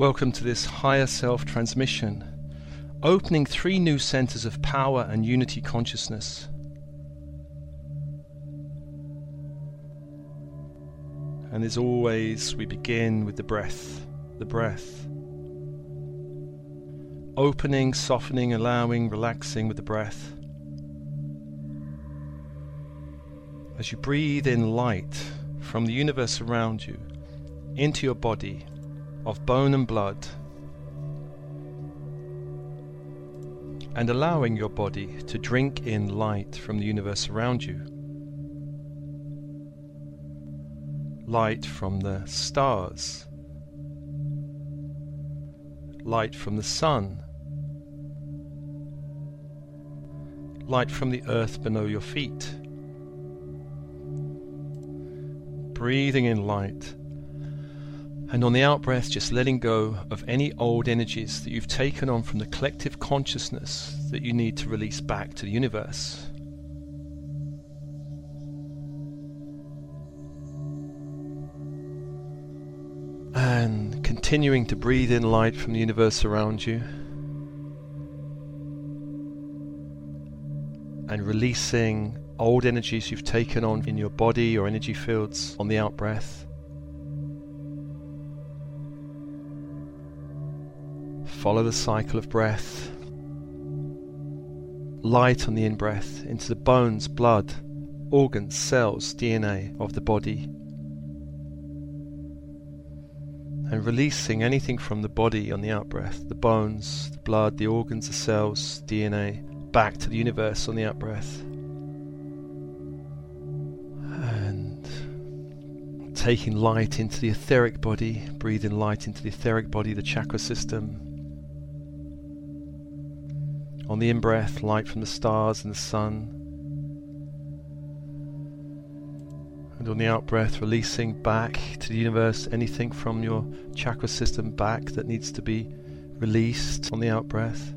Welcome to this higher self transmission, opening three new centers of power and unity consciousness. And as always, we begin with the breath, the breath. Opening, softening, allowing, relaxing with the breath. As you breathe in light from the universe around you into your body of bone and blood, and allowing your body to drink in light from the universe around you. Light from the stars, light from the sun, light from the earth below your feet. Breathing in light and on the out breath, just letting go of any old energies that you've taken on from the collective consciousness that you need to release back to the universe. And continuing to breathe in light from the universe around you. And releasing old energies you've taken on in your body or energy fields on the out breath. Follow the cycle of breath. Light on the in breath into the bones, blood, organs, cells, DNA of the body. And releasing anything from the body on the out breath the bones, the blood, the organs, the cells, DNA back to the universe on the out breath. And taking light into the etheric body, breathing light into the etheric body, the chakra system on the in breath, light from the stars and the sun. And on the out breath, releasing back to the universe anything from your chakra system back that needs to be released on the out breath.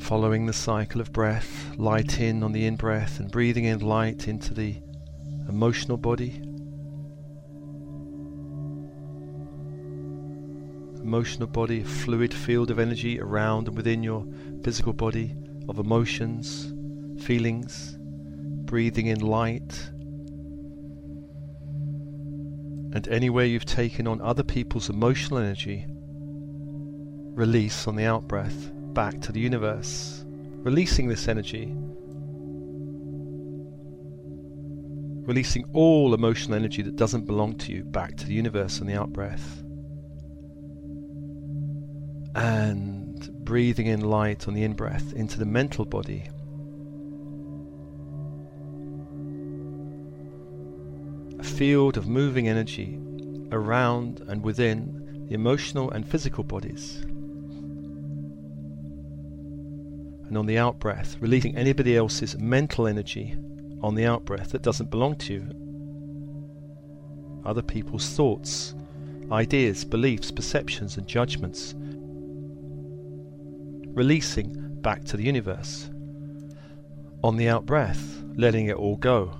Following the cycle of breath, light in on the in breath and breathing in light into the emotional body. Emotional body, a fluid field of energy around and within your physical body of emotions, feelings, breathing in light. And anywhere you've taken on other people's emotional energy, release on the out breath back to the universe, releasing this energy. Releasing all emotional energy that doesn't belong to you back to the universe on the out breath and breathing in light on the in breath into the mental body. A field of moving energy around and within the emotional and physical bodies. And on the out breath, releasing anybody else's mental energy on the out breath that doesn't belong to you. Other people's thoughts, ideas, beliefs, perceptions, and judgments releasing back to the universe. On the out breath, letting it all go.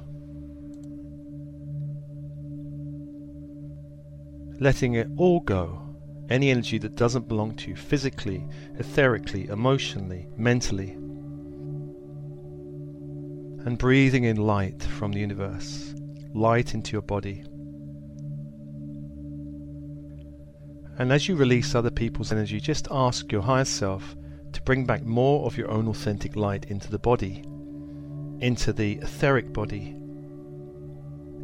Letting it all go. Any energy that doesn't belong to you physically, etherically, emotionally, mentally. And breathing in light from the universe, light into your body. And as you release other people's energy, just ask your higher self to bring back more of your own authentic light into the body, into the etheric body,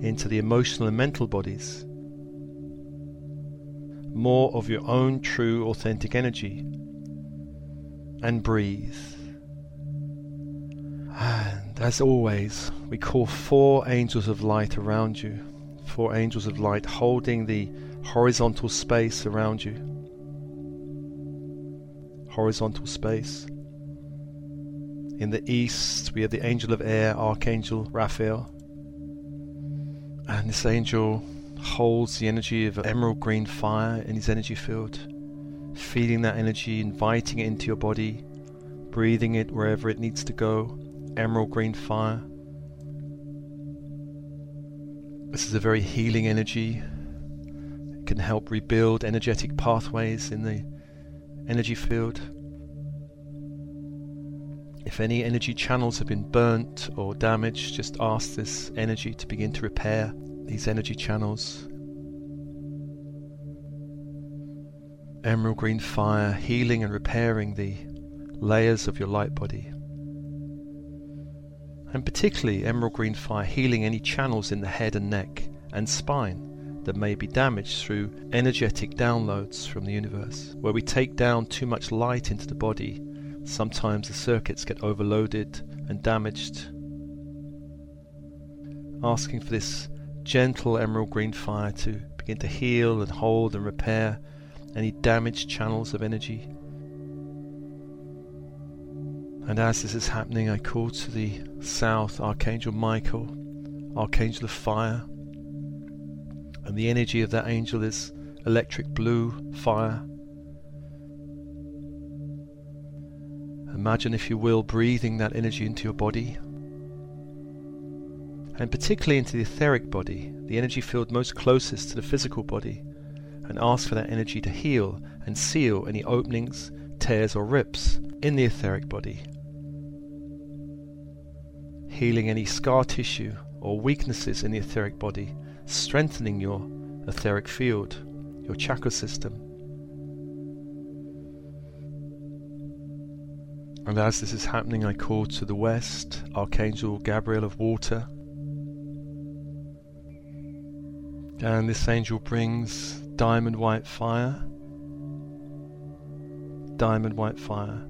into the emotional and mental bodies. More of your own true authentic energy. And breathe. And as always, we call four angels of light around you. Four angels of light holding the horizontal space around you horizontal space. In the east, we have the angel of air, Archangel Raphael. And this angel holds the energy of emerald green fire in his energy field, feeding that energy, inviting it into your body, breathing it wherever it needs to go. Emerald green fire. This is a very healing energy, It can help rebuild energetic pathways in the energy field. If any energy channels have been burnt or damaged, just ask this energy to begin to repair these energy channels. Emerald green fire healing and repairing the layers of your light body. And particularly emerald green fire healing any channels in the head and neck and spine that may be damaged through energetic downloads from the universe. Where we take down too much light into the body, sometimes the circuits get overloaded and damaged. Asking for this gentle emerald green fire to begin to heal and hold and repair any damaged channels of energy. And as this is happening, I call to the south Archangel Michael, Archangel of Fire. And the energy of that angel is electric blue fire. Imagine, if you will, breathing that energy into your body. And particularly into the etheric body, the energy field most closest to the physical body, and ask for that energy to heal and seal any openings, tears, or rips in the etheric body healing any scar tissue or weaknesses in the etheric body, strengthening your etheric field, your chakra system. And as this is happening, I call to the west Archangel Gabriel of water. And this angel brings diamond white fire. Diamond white fire.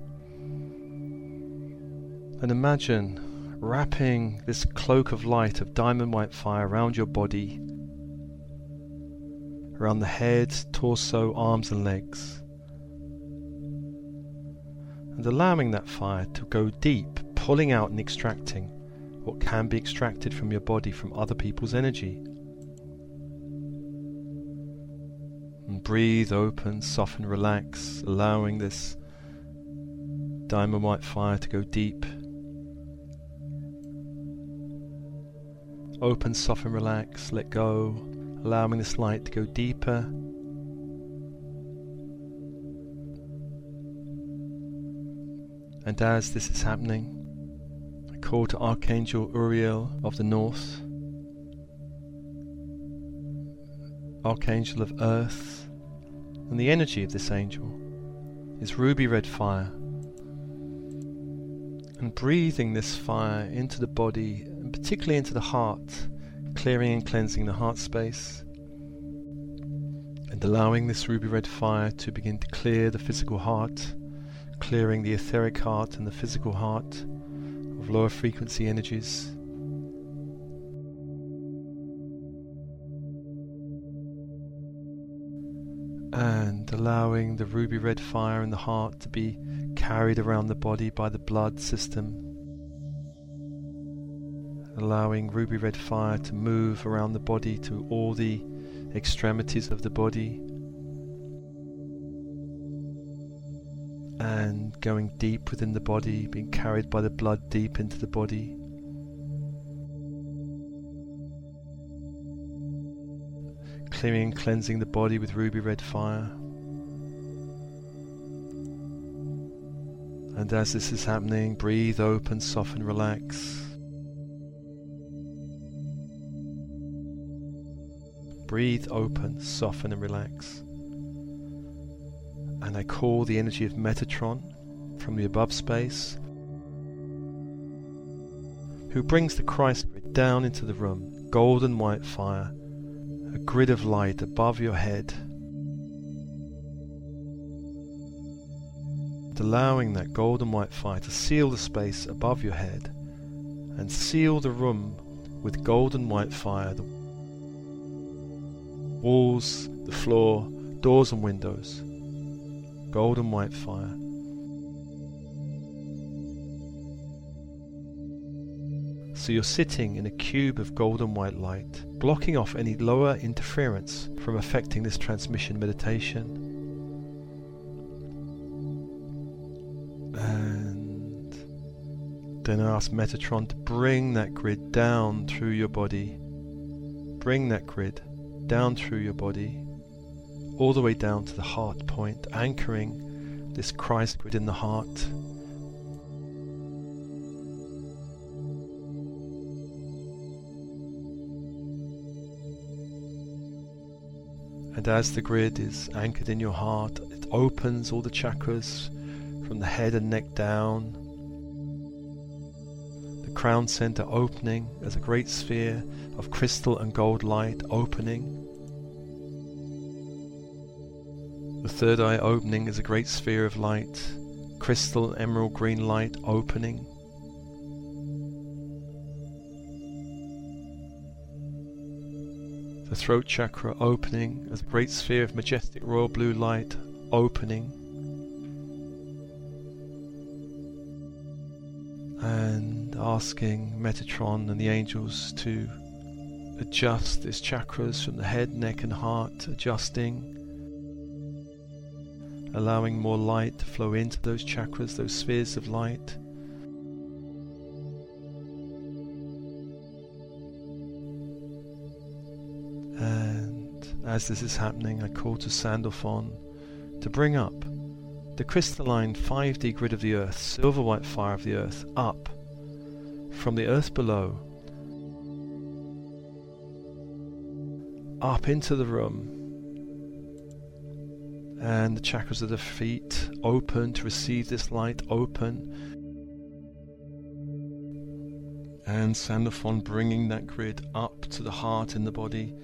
And imagine wrapping this cloak of light of diamond white fire around your body, around the head, torso, arms, and legs, and allowing that fire to go deep, pulling out and extracting what can be extracted from your body from other people's energy. And breathe, open, soften, relax, allowing this diamond white fire to go deep Open, soften, relax, let go, allowing this light to go deeper. And as this is happening, I call to Archangel Uriel of the North, Archangel of Earth, and the energy of this angel is ruby red fire. And breathing this fire into the body particularly into the heart, clearing and cleansing the heart space, and allowing this ruby red fire to begin to clear the physical heart, clearing the etheric heart and the physical heart of lower frequency energies. And allowing the ruby red fire in the heart to be carried around the body by the blood system allowing ruby red fire to move around the body to all the extremities of the body and going deep within the body, being carried by the blood deep into the body. Clearing and cleansing the body with ruby red fire. And as this is happening, breathe, open, soften, relax. Breathe open, soften and relax. And I call the energy of Metatron from the above space, who brings the Christ grid down into the room, golden white fire, a grid of light above your head. Allowing that golden white fire to seal the space above your head and seal the room with golden white fire, walls, the floor, doors and windows. Golden white fire. So you're sitting in a cube of golden white light, blocking off any lower interference from affecting this transmission meditation. And then ask Metatron to bring that grid down through your body. Bring that grid down through your body, all the way down to the heart point, anchoring this Christ grid in the heart. And as the grid is anchored in your heart, it opens all the chakras from the head and neck down. The crown center opening as a great sphere of crystal and gold light opening. Third eye opening is a great sphere of light, crystal emerald green light opening. The throat chakra opening as a great sphere of majestic royal blue light opening. And asking Metatron and the angels to adjust these chakras from the head, neck, and heart, adjusting, allowing more light to flow into those chakras, those spheres of light. And as this is happening, I call to Sandalphon to bring up the crystalline 5D grid of the earth, silver white fire of the earth, up from the earth below, up into the room, and the chakras of the feet open to receive this light, open. And Sandalphon bringing that grid up to the heart in the body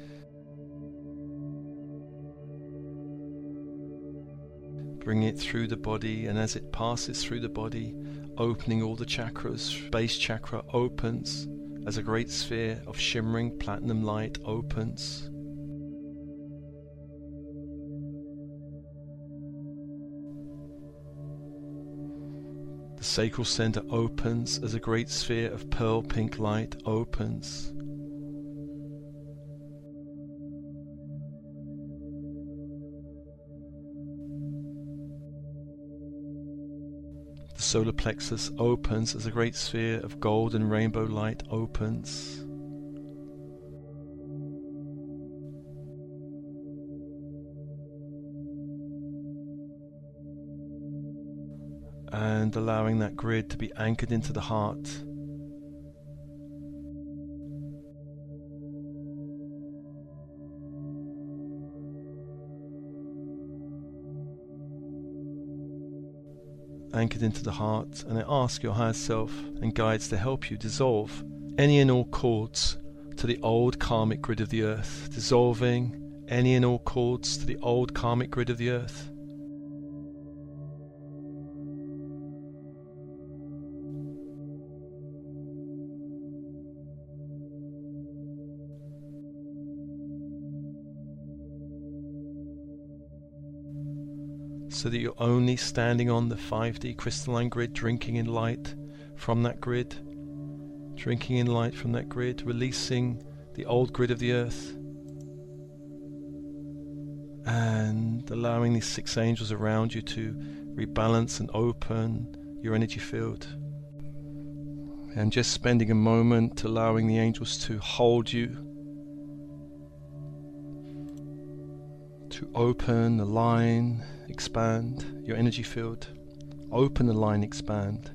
Bring it through the body, and as it passes through the body, opening all the chakras, base chakra opens as a great sphere of shimmering platinum light opens. The sacral center opens as a great sphere of pearl pink light opens. The solar plexus opens as a great sphere of gold and rainbow light opens. And allowing that grid to be anchored into the heart. anchored into the heart, and I ask your higher self and guides to help you dissolve any and all cords to the old karmic grid of the earth, dissolving any and all cords to the old karmic grid of the earth. So that you're only standing on the 5D crystalline grid, drinking in light from that grid, drinking in light from that grid, releasing the old grid of the earth, and allowing these six angels around you to rebalance and open your energy field. And just spending a moment allowing the angels to hold you, to open, align, expand your energy field, open the line, expand.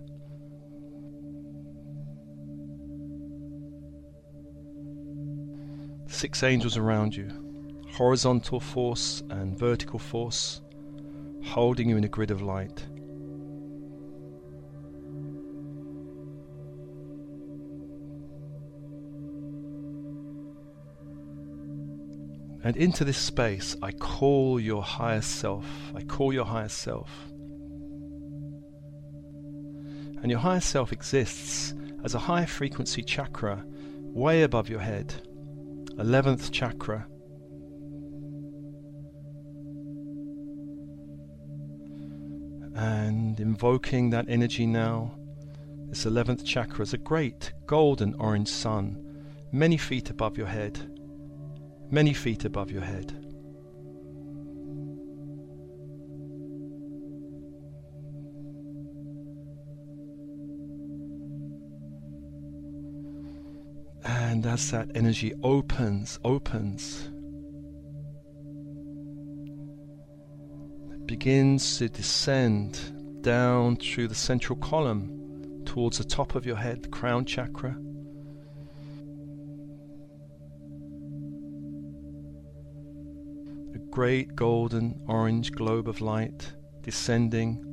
Six angels around you, horizontal force and vertical force, holding you in a grid of light. And into this space, I call your higher self. I call your higher self. And your higher self exists as a high frequency chakra way above your head, 11th chakra. And invoking that energy now, this 11th chakra is a great golden orange sun, many feet above your head many feet above your head. And as that energy opens, opens, it begins to descend down through the central column towards the top of your head, the crown chakra. Great golden orange globe of light descending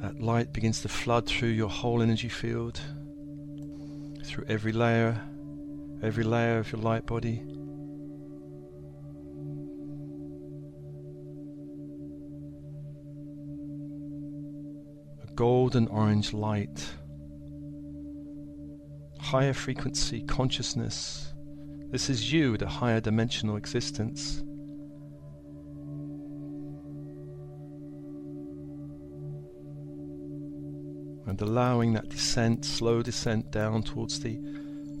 That light begins to flood through your whole energy field, through every layer, every layer of your light body. Golden orange light, higher frequency consciousness. This is you, the higher dimensional existence. and allowing that descent, slow descent down towards the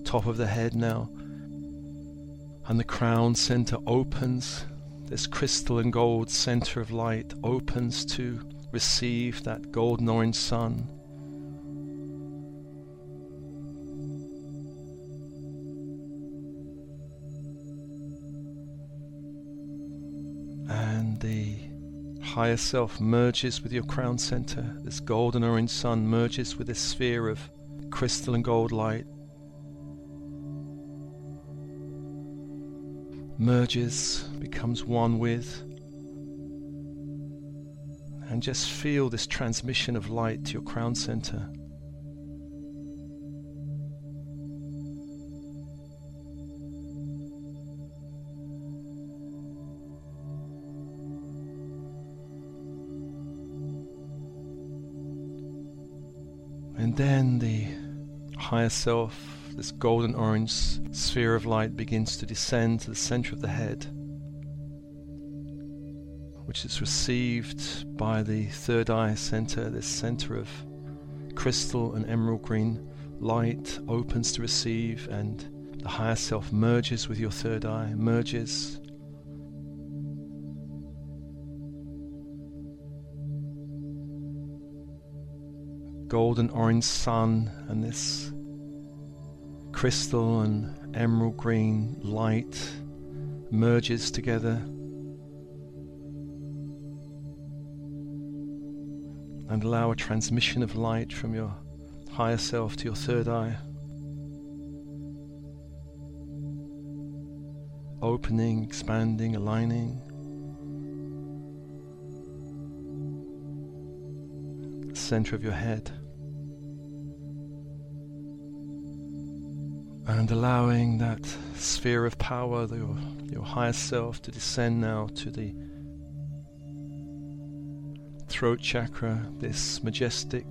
top of the head now. And the crown center opens, this crystal and gold center of light opens to receive that golden orange sun. And the higher self merges with your crown center. This golden orange sun merges with this sphere of crystal and gold light. Merges, becomes one with, and just feel this transmission of light to your crown center. And then the higher self, this golden orange sphere of light, begins to descend to the center of the head, which is received by the third eye center, this center of crystal and emerald green light opens to receive, and the higher self merges with your third eye, merges. Golden orange sun and this crystal and emerald green light merges together and allow a transmission of light from your higher self to your third eye. Opening, expanding, aligning. The center of your head. And allowing that sphere of power, your, your higher self, to descend now to the throat chakra, this majestic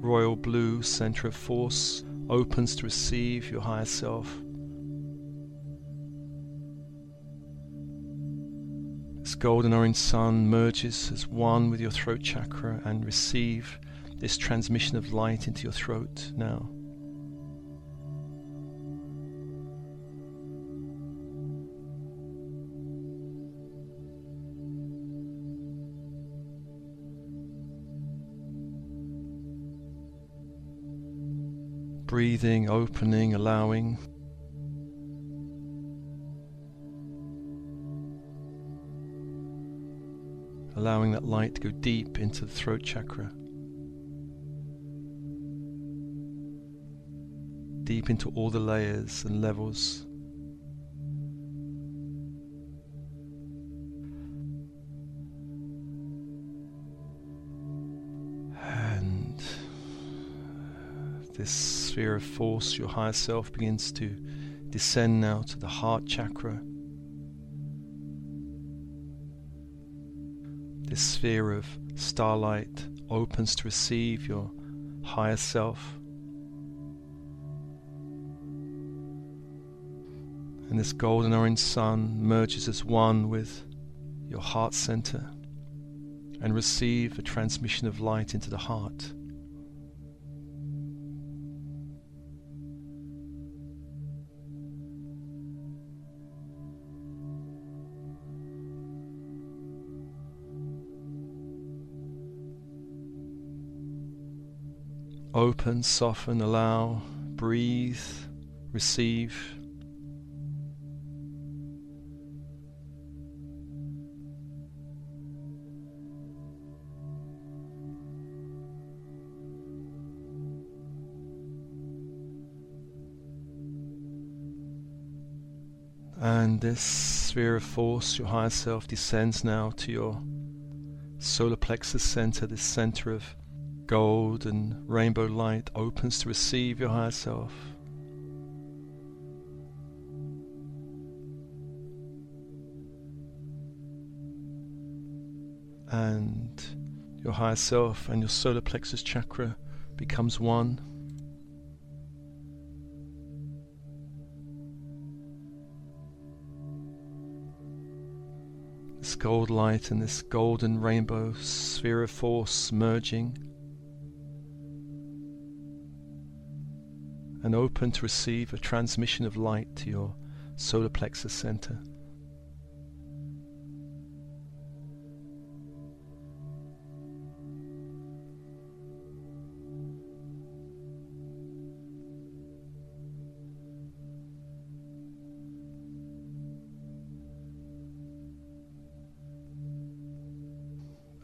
royal blue center of force opens to receive your higher self. This golden orange sun merges as one with your throat chakra and receive this transmission of light into your throat now. Breathing, opening, allowing. Allowing that light to go deep into the throat chakra. deep into all the layers and levels. This sphere of force, your higher self, begins to descend now to the heart chakra. This sphere of starlight opens to receive your higher self. and this golden orange sun merges as one with your heart center and receive a transmission of light into the heart. Open, soften, allow, breathe, receive. And this sphere of force, your higher self, descends now to your solar plexus center, this center of gold and rainbow light opens to receive your higher self. And your higher self and your solar plexus chakra becomes one. This gold light and this golden rainbow sphere of force merging and open to receive a transmission of light to your solar plexus center.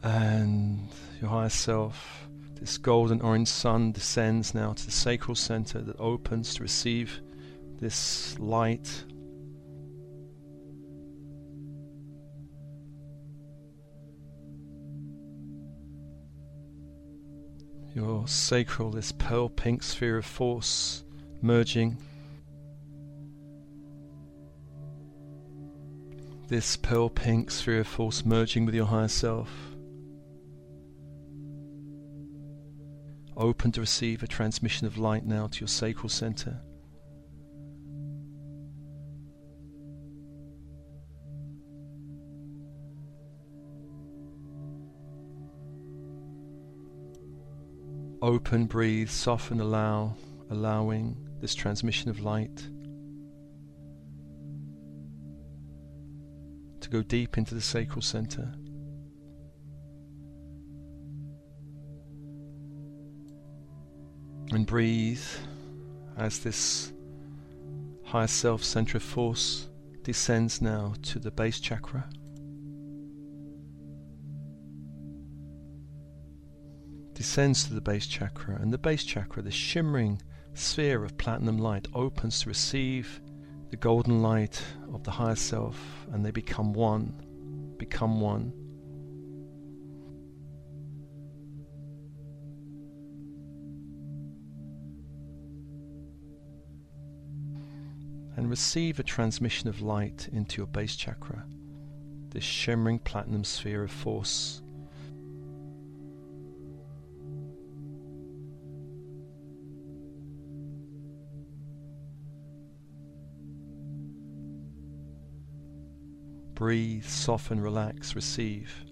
And your higher self, this golden orange sun descends now to the sacral center that opens to receive this light. Your sacral, this pearl pink sphere of force merging. This pearl pink sphere of force merging with your higher self. Open to receive a transmission of light now to your sacral center. Open, breathe, soften, allow, allowing this transmission of light to go deep into the sacral center. And breathe as this higher self center of force descends now to the base chakra. Descends to the base chakra, and the base chakra, the shimmering sphere of platinum light, opens to receive the golden light of the higher self, and they become one. Become one. Receive a transmission of light into your base chakra, this shimmering platinum sphere of force. Breathe, soften, relax, receive.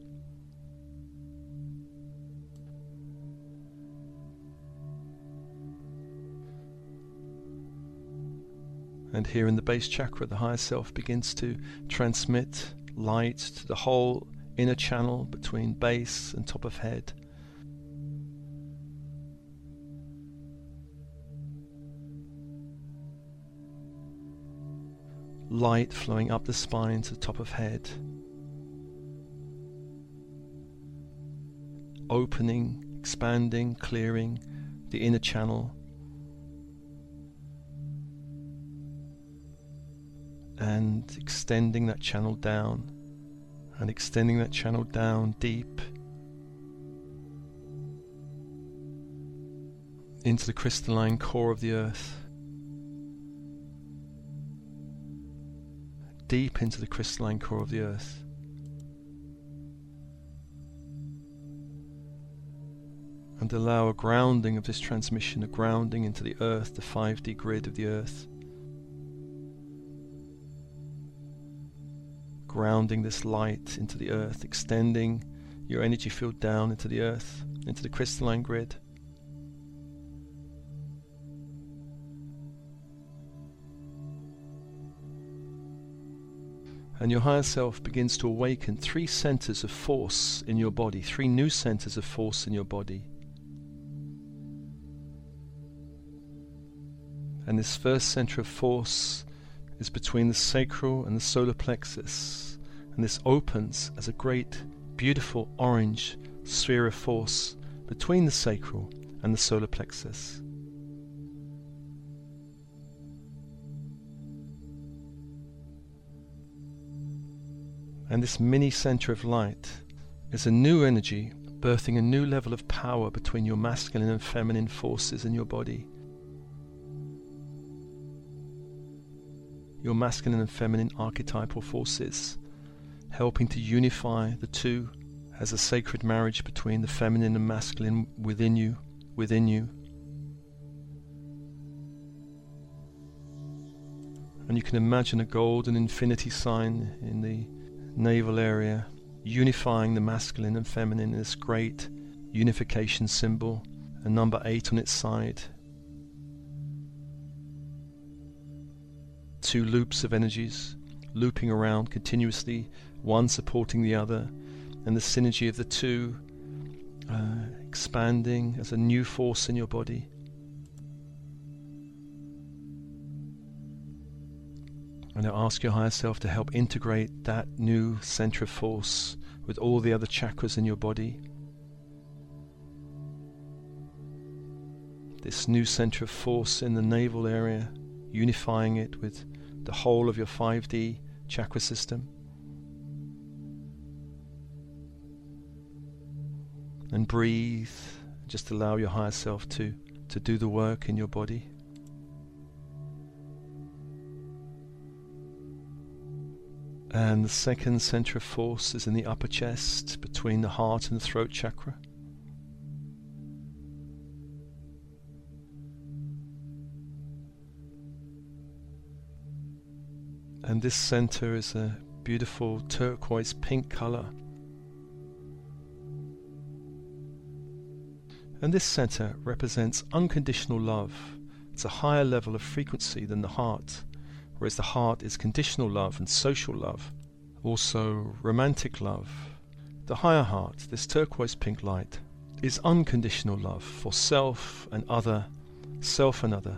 And here in the base chakra, the higher self begins to transmit light to the whole inner channel between base and top of head. Light flowing up the spine to the top of head. Opening, expanding, clearing the inner channel and extending that channel down and extending that channel down deep into the crystalline core of the earth. Deep into the crystalline core of the earth. And allow a grounding of this transmission, a grounding into the earth, the 5D grid of the earth. Grounding this light into the earth, extending your energy field down into the earth, into the crystalline grid. And your higher self begins to awaken three centers of force in your body, three new centers of force in your body. And this first center of force is between the sacral and the solar plexus. And this opens as a great, beautiful orange sphere of force between the sacral and the solar plexus. And this mini center of light is a new energy birthing a new level of power between your masculine and feminine forces in your body. Your masculine and feminine archetypal forces, helping to unify the two as a sacred marriage between the feminine and masculine within you, within you. And you can imagine a golden infinity sign in the navel area unifying the masculine and feminine in this great unification symbol, a number eight on its side. Two loops of energies looping around continuously, one supporting the other, and the synergy of the two uh, expanding as a new force in your body. And ask your higher self to help integrate that new center of force with all the other chakras in your body. This new center of force in the navel area, unifying it with the whole of your 5D chakra system. And breathe, just allow your higher self to, to do the work in your body. And the second center of force is in the upper chest between the heart and the throat chakra. And this center is a beautiful turquoise pink color. And this center represents unconditional love. It's a higher level of frequency than the heart whereas the heart is conditional love and social love, also romantic love. The higher heart, this turquoise pink light, is unconditional love for self and other, self and other.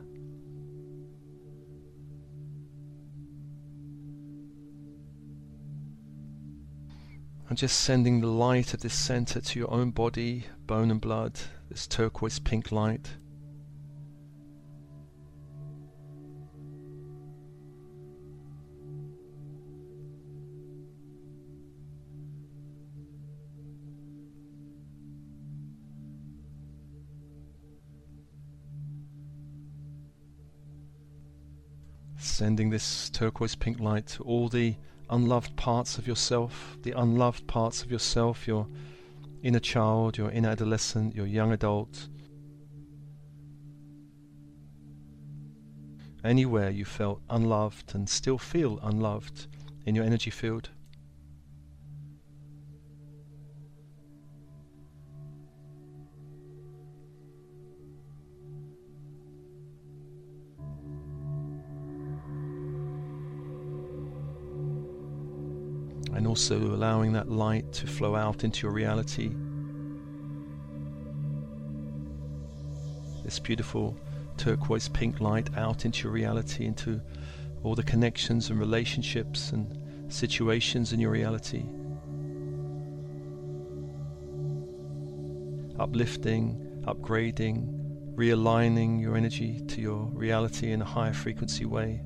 And just sending the light of this center to your own body, bone and blood, this turquoise pink light. sending this turquoise pink light to all the unloved parts of yourself, the unloved parts of yourself, your inner child, your inner adolescent, your young adult. Anywhere you felt unloved and still feel unloved in your energy field. Also allowing that light to flow out into your reality. This beautiful turquoise pink light out into your reality, into all the connections and relationships and situations in your reality. Uplifting, upgrading, realigning your energy to your reality in a higher frequency way.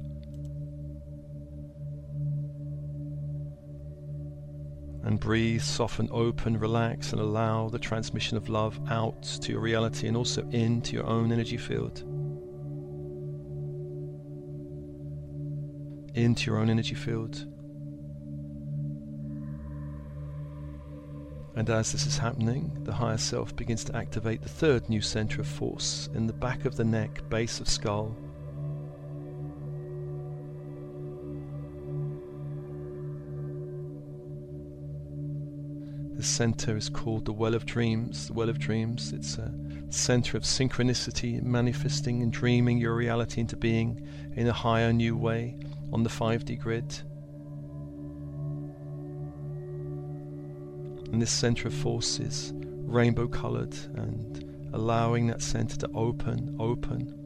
And breathe, soften, open, relax, and allow the transmission of love out to your reality and also into your own energy field. Into your own energy field. And as this is happening, the higher self begins to activate the third new center of force in the back of the neck, base of skull, The center is called the Well of Dreams. The Well of Dreams, it's a center of synchronicity, manifesting and dreaming your reality into being in a higher, new way on the 5D grid. And this center of force is rainbow colored and allowing that center to open, open.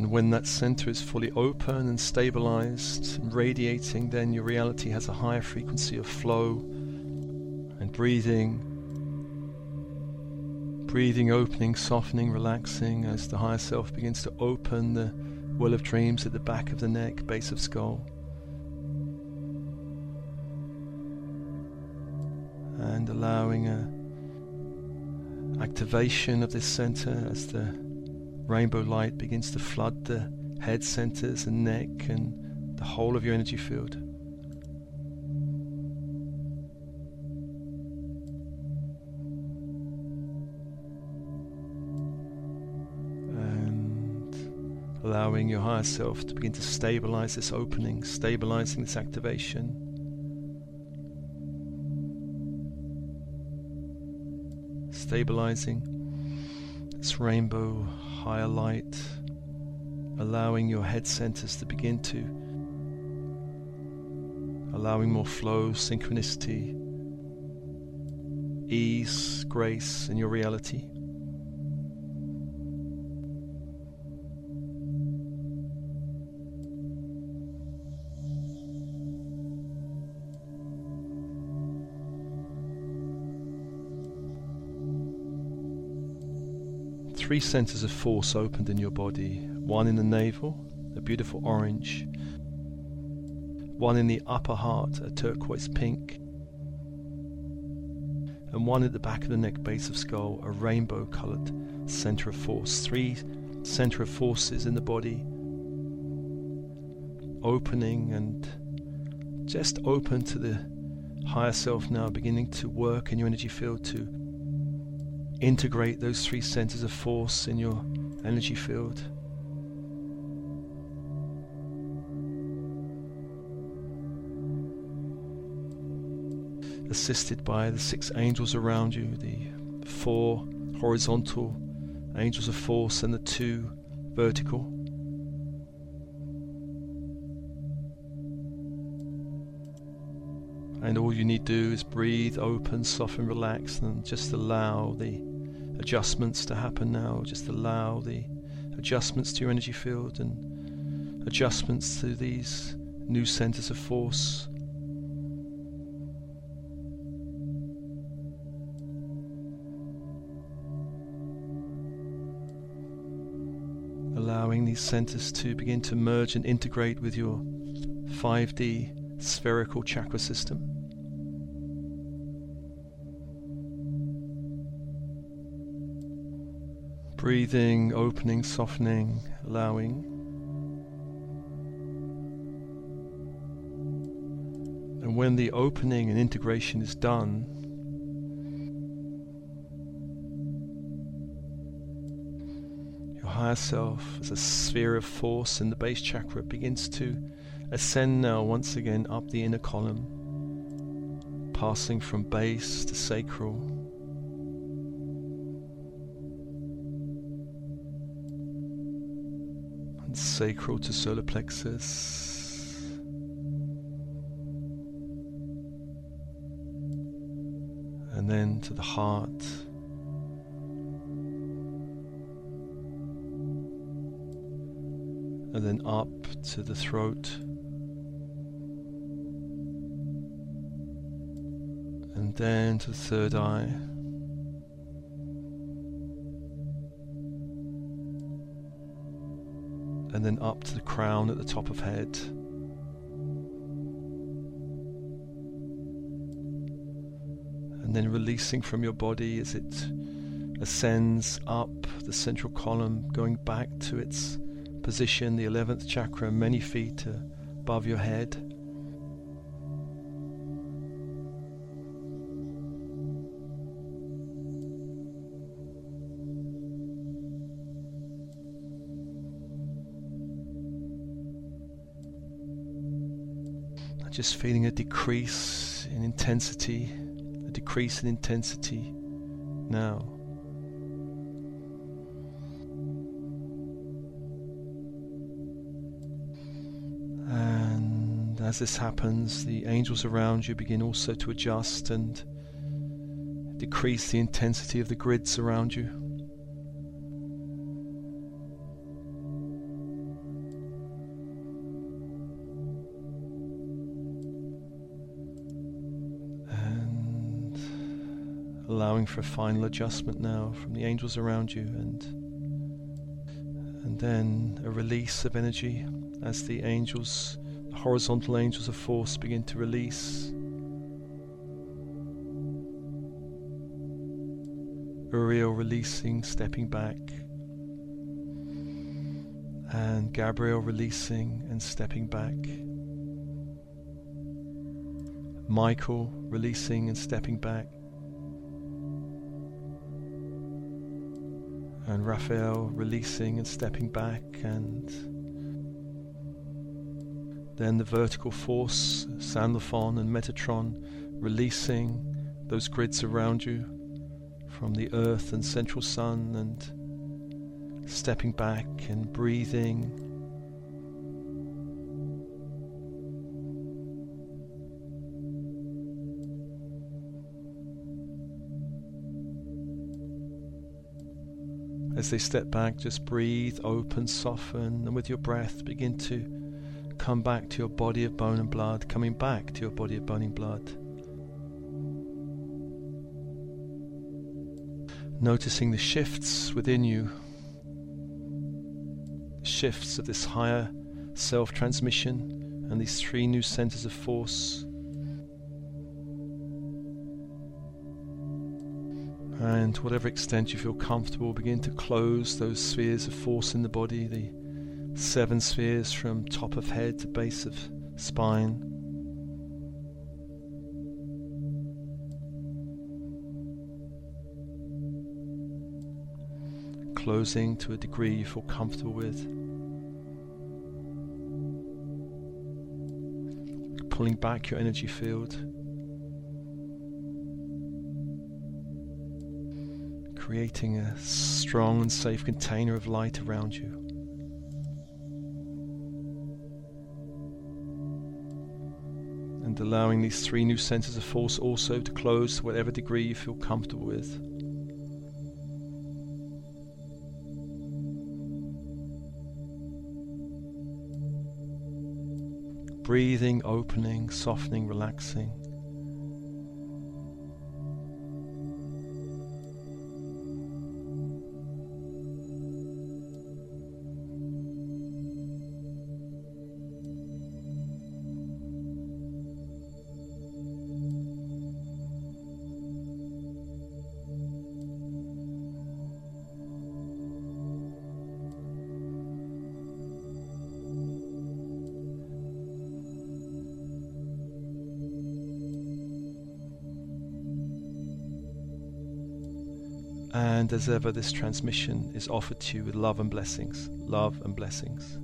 And when that center is fully open and stabilized and radiating, then your reality has a higher frequency of flow and breathing. Breathing, opening, softening, relaxing as the higher self begins to open the well of dreams at the back of the neck, base of skull. And allowing a activation of this center as the rainbow light begins to flood the head centers and neck and the whole of your energy field. And allowing your higher self to begin to stabilize this opening, stabilizing this activation. Stabilizing this rainbow higher light, allowing your head centers to begin to allowing more flow, synchronicity, ease, grace in your reality. Three centers of force opened in your body. One in the navel, a beautiful orange, one in the upper heart, a turquoise pink, and one at the back of the neck, base of skull, a rainbow colored center of force. Three center of forces in the body. Opening and just open to the higher self now, beginning to work in your energy field to integrate those three centers of force in your energy field. Assisted by the six angels around you, the four horizontal angels of force and the two vertical. And all you need to do is breathe, open, soften, relax, and just allow the adjustments to happen now. Just allow the adjustments to your energy field and adjustments to these new centers of force. Allowing these centers to begin to merge and integrate with your 5D spherical chakra system. Breathing, opening, softening, allowing. And when the opening and integration is done, your higher self as a sphere of force in the base chakra begins to ascend now once again up the inner column, passing from base to sacral. Sacral to solar plexus. And then to the heart. And then up to the throat. And then to the third eye. And then up to the crown at the top of head. And then releasing from your body as it ascends up the central column, going back to its position, the 11th chakra, many feet above your head. Just feeling a decrease in intensity, a decrease in intensity now. And as this happens, the angels around you begin also to adjust and decrease the intensity of the grids around you. Allowing for a final adjustment now from the angels around you and and then a release of energy as the angels the horizontal angels of force begin to release. Uriel releasing stepping back. And Gabriel releasing and stepping back. Michael releasing and stepping back and Raphael releasing and stepping back, and then the vertical force, Sandalphon and Metatron, releasing those grids around you from the Earth and Central Sun, and stepping back and breathing As they step back, just breathe, open, soften, and with your breath, begin to come back to your body of bone and blood, coming back to your body of bone and blood. Noticing the shifts within you, shifts of this higher self transmission, and these three new centers of force And to whatever extent you feel comfortable, begin to close those spheres of force in the body, the seven spheres from top of head to base of spine. Closing to a degree you feel comfortable with. Pulling back your energy field. Creating a strong and safe container of light around you. And allowing these three new centers of force also to close to whatever degree you feel comfortable with. Breathing, opening, softening, relaxing. And as ever, this transmission is offered to you with love and blessings. Love and blessings.